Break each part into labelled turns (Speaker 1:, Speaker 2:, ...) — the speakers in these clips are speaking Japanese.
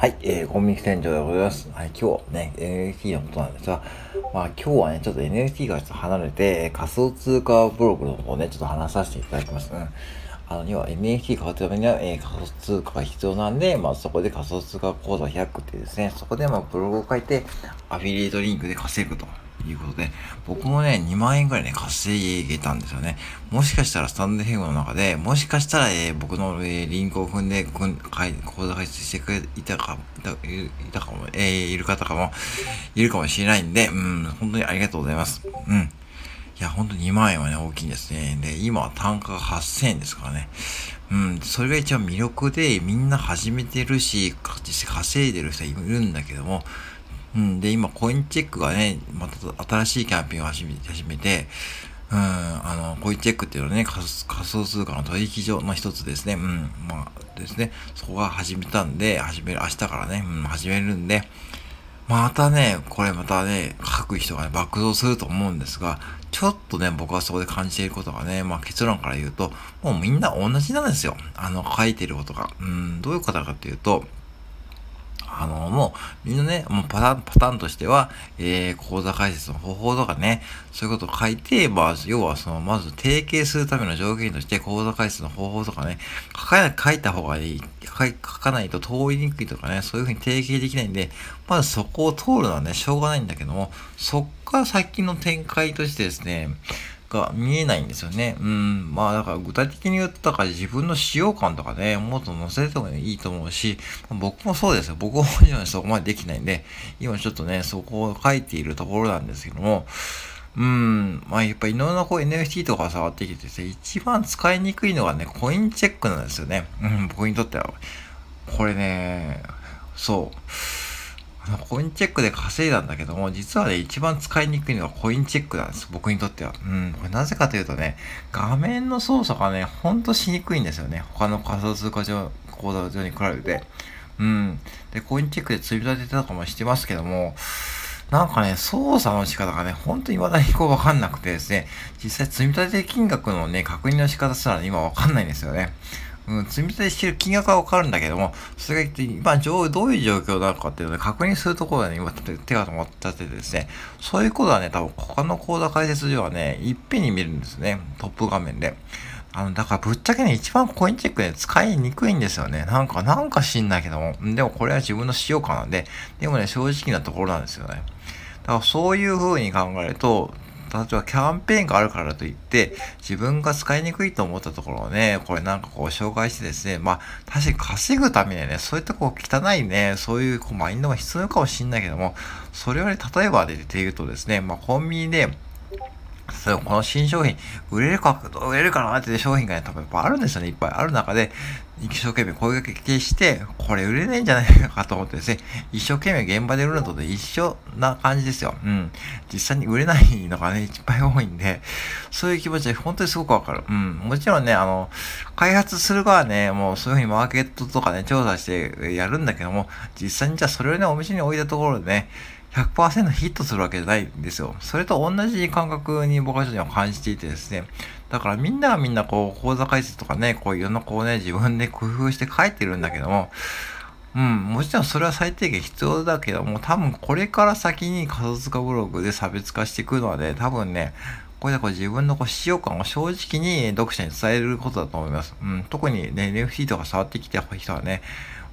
Speaker 1: はい、えー、コンビニ店長でございます。はい、今日ね、NFT のことなんですが、まあ今日はね、ちょっと NFT からちょっと離れて、仮想通貨ブログの方をね、ちょっと話させていただきます。うん。あの、要は NFT 買うためには、えー、仮想通貨が必要なんで、まあそこで仮想通貨口座100ってですね、そこでまあブログを書いて、アフィリエイトリンクで稼ぐと。いうことで、僕もね、2万円くらいね、稼げたんですよね。もしかしたらスタンドヘムの中で、もしかしたら、えー、僕の、えー、リンクを踏んで、くん、かい、口座開設してくれ、いたか、いた、いたかも、えー、いる方かも、いるかもしれないんで、うん、本当にありがとうございます。うん。いや、ほんと2万円はね、大きいんですね。で、今は単価が8000円ですからね。うん、それが一番魅力で、みんな始めてるし、実際稼いでる人いるんだけども、うん。で、今、コインチェックがね、また新しいキャンペーンを始め始めて、うん、あの、コインチェックっていうのはね、仮想通貨の取引所の一つですね。うん、まあですね、そこが始めたんで、始める、明日からね、うん、始めるんで、またね、これまたね、書く人がね、爆増すると思うんですが、ちょっとね、僕はそこで感じていることがね、まあ結論から言うと、もうみんな同じなんですよ。あの、書いてることが。うん、どういうことかっていうと、あの、もう、みんなね、もうパターン、パターンとしては、えー、講座解説の方法とかね、そういうことを書いて、まあ、要はその、まず提携するための条件として、講座解説の方法とかね、書かない、書いた方がいい、書かないと通りにくいとかね、そういうふうに提携できないんで、まずそこを通るのはね、しょうがないんだけども、そっから先の展開としてですね、が見えないんですよね。うん。まあだから具体的に言ったから自分の使用感とかね、もっと載せてもいいと思うし、僕もそうですよ。僕もそこまでできないんで、今ちょっとね、そこを書いているところなんですけども、うん。まあやっぱいろんなこう NFT とか触ってきてて、一番使いにくいのがね、コインチェックなんですよね。うん、僕にとっては。これね、そう。コインチェックで稼いだんだけども、実はね、一番使いにくいのはコインチェックなんです。僕にとっては。うん。これなぜかというとね、画面の操作がね、ほんとしにくいんですよね。他の仮想通貨上、口座上に比べて。うん。で、コインチェックで積み立てたとかもしてますけども、なんかね、操作の仕方がね、本当に未だにこうわかんなくてですね、実際積み立て金額のね、確認の仕方すら、今わかんないんですよね。うん、積み立てしてる金額はわかるんだけども、それが今どういう状況なのかっていうのを確認するところでね、今手が止まったってですね、そういうことはね、多分他の講座解説上はね、いっぺんに見るんですね、トップ画面で。あの、だからぶっちゃけね、一番コインチェックね、使いにくいんですよね。なんか、なんか知んないけども。でもこれは自分の使用感なんで、でもね、正直なところなんですよね。だからそういう風に考えると、例えばキャンペーンがあるからといって、自分が使いにくいと思ったところをね、これなんかこう紹介してですね、まあ、確かに稼ぐためにね、そういったこう汚いね、そういうこうマインドが必要かもしんないけども、それより例えばで言うとですね、まあ、コンビニで、そう、この新商品、売れるか、売れるかなって商品がね、多分やっぱいあるんですよね。いっぱいある中で、一生懸命声掛けして、これ売れないんじゃないかと思ってですね、一生懸命現場で売るのと一緒な感じですよ。うん。実際に売れないのがね、いっぱい多いんで、そういう気持ちは本当にすごくわかる。うん。もちろんね、あの、開発する側はね、もうそういうふうにマーケットとかね、調査してやるんだけども、実際にじゃあそれをね、お店に置いたところでね、100%ヒットするわけじゃないんですよ。それと同じ感覚に僕はちょっと感じていてですね。だからみんながみんなこう、講座解説とかね、こういろんなこうね、自分で工夫して書いてるんだけども、うん、もちろんそれは最低限必要だけども、多分これから先に仮想通貨ブログで差別化していくのはね、多分ね、これでこう自分のこう使用感を正直に読者に伝えることだと思います。うん、特にね、NFT とか触ってきた人はね、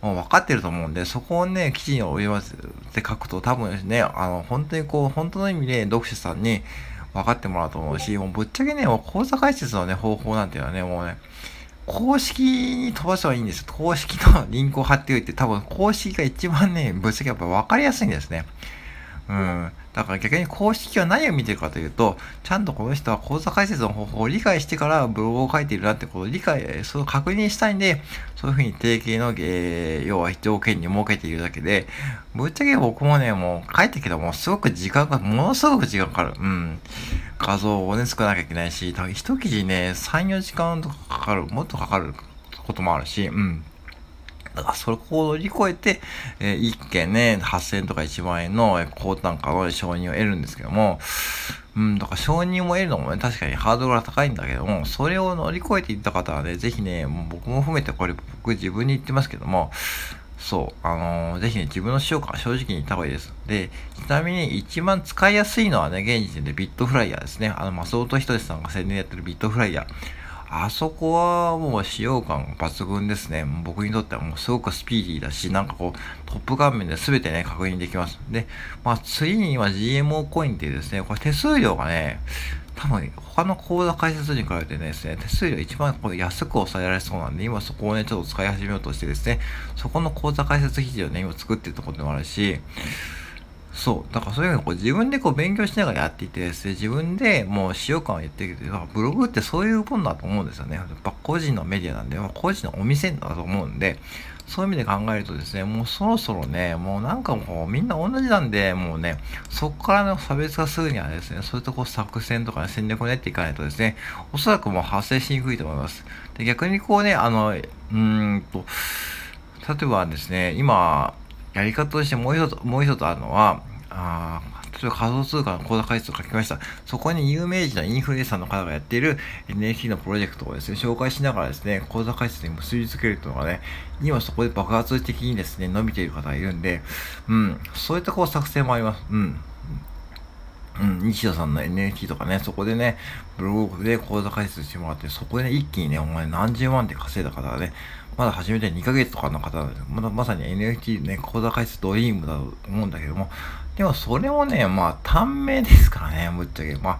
Speaker 1: もう分かってると思うんで、そこをね、記事に及ばせて書くと多分ですね、あの、本当にこう、本当の意味で読者さんに分かってもらうと思うし、もうぶっちゃけね、もう講座解説のね、方法なんていうのはね、もうね、公式に飛ばせばいいんですよ。公式のリンクを貼っておいて、多分公式が一番ね、ぶっちゃけやっぱ分かりやすいんですね。うん。だから逆に公式は何を見てるかというと、ちゃんとこの人は講座解説の方法を理解してからブログを書いているなってことを理解、それを確認したいんで、そういうふうに定型の、えー、要は条件に設けているだけで、ぶっちゃけ僕もね、もう書いてけども、すごく時間が、ものすごく時間かかる。うん。画像をね、作らなきゃいけないし、多分一記事ね、3、4時間とかかかる、もっとかかることもあるし、うん。だからそこを乗り越えて、えー、1件ね、8000とか1万円の高単価の承認を得るんですけども、うん、だから承認を得るのもね、確かにハードルが高いんだけども、それを乗り越えていった方はね、ぜひね、もう僕も含めてこれ僕自分に言ってますけども、そう、あのー、ぜひね、自分の使用感正直に言った方がいいです。で、ちなみに一番使いやすいのはね、現時点でビットフライヤーですね。あの、松本人志さんが宣伝やってるビットフライヤー。あそこはもう使用感抜群ですね。僕にとってはもうすごくスピーディーだし、なんかこう、トップ画面で全てね、確認できます。で、まあ次に今 GMO コインってですね、これ手数料がね、多分他の口座開設に比べてですね、手数料一番これ安く抑えられそうなんで、今そこをね、ちょっと使い始めようとしてですね、そこの口座開設記事をね、今作ってるところでもあるし、そう。だからそういうふうにこう自分でこう勉強しながらやっていてですね、自分でもう使用感を言っていくブログってそういうもんだと思うんですよね。やっぱ個人のメディアなんで、まあ個人のお店だと思うんで、そういう意味で考えるとですね、もうそろそろね、もうなんかもうみんな同じなんで、もうね、そこからの差別化するにはですね、そういったこう作戦とか、ね、戦略を練っていかないとですね、おそらくもう発生しにくいと思います。で逆にこうね、あの、うーんと、例えばですね、今、やり方としてもう一つ、もう一つあるのは、あ例えば仮想通貨の口座開設を書きました。そこに有名人のインフルエンサーの方がやっている NFT のプロジェクトをですね、紹介しながらですね、口座開設に結びつけるというのがね、今そこで爆発的にですね、伸びている方がいるんで、うん、そういったこう作戦もあります。うん。うん、西田さんの NFT とかね、そこでね、ブログで口座開設してもらって、そこでね、一気にね、お前何十万って稼いだ方がね、まだ始めて2ヶ月とかの方なんで、まだまさに NFT ね、口座開設ドリームだと思うんだけども、でもそれもね、まあ短命ですからね、ぶっちゃけ。まあ、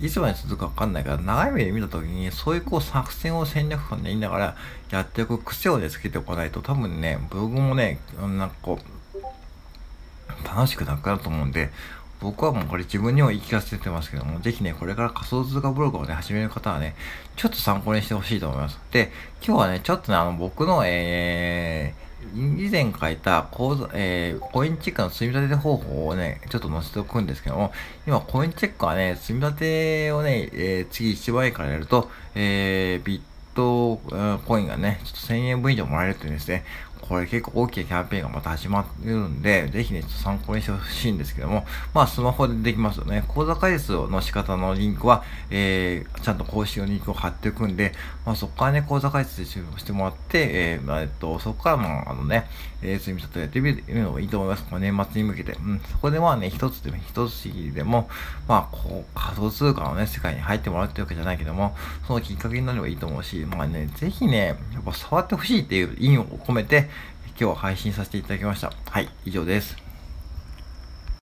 Speaker 1: いつまで続くかわかんないから、長い目で見たときに、そういうこう作戦を戦略感で言いながらやっていく癖をね、つけておかないと、多分ね、ブログもね、なんかこう、楽しくなくなると思うんで、僕はもうこれ自分にも言い聞かせてますけども、ぜひね、これから仮想通貨ブログをね、始める方はね、ちょっと参考にしてほしいと思います。で、今日はね、ちょっとね、あの、僕の、えー、以前書いたコーえー、コインチェックの積み立て方法をね、ちょっと載せておくんですけども、今、コインチェックはね、積み立てをね、えー、次1万円からやると、えー、ビットコインがね、ちょっと1000円分以上もらえるっていうですね。これ結構大きなキャンペーンがまた始まるんで、ぜひね、参考にしてほしいんですけども、まあ、スマホでできますよね。口座開設の仕方のリンクは、えー、ちゃんと公式のリンクを貼っておくんで、まあ、そこからね、口座開設してもらって、えー、まあ、えっと、そこからまあ、あのね、えー、積み立てやってみるのもいいと思います。まあ、年末に向けて。うん、そこでまあね、一つでも、一つでも、まあ、こう、仮想通貨のね、世界に入ってもらうってわけじゃないけども、そのきっかけになればいいと思うし、まあね、ぜひね、やっぱ触ってほしいっていう意味を込めて、今日は配信させていただきました。はい、以上です。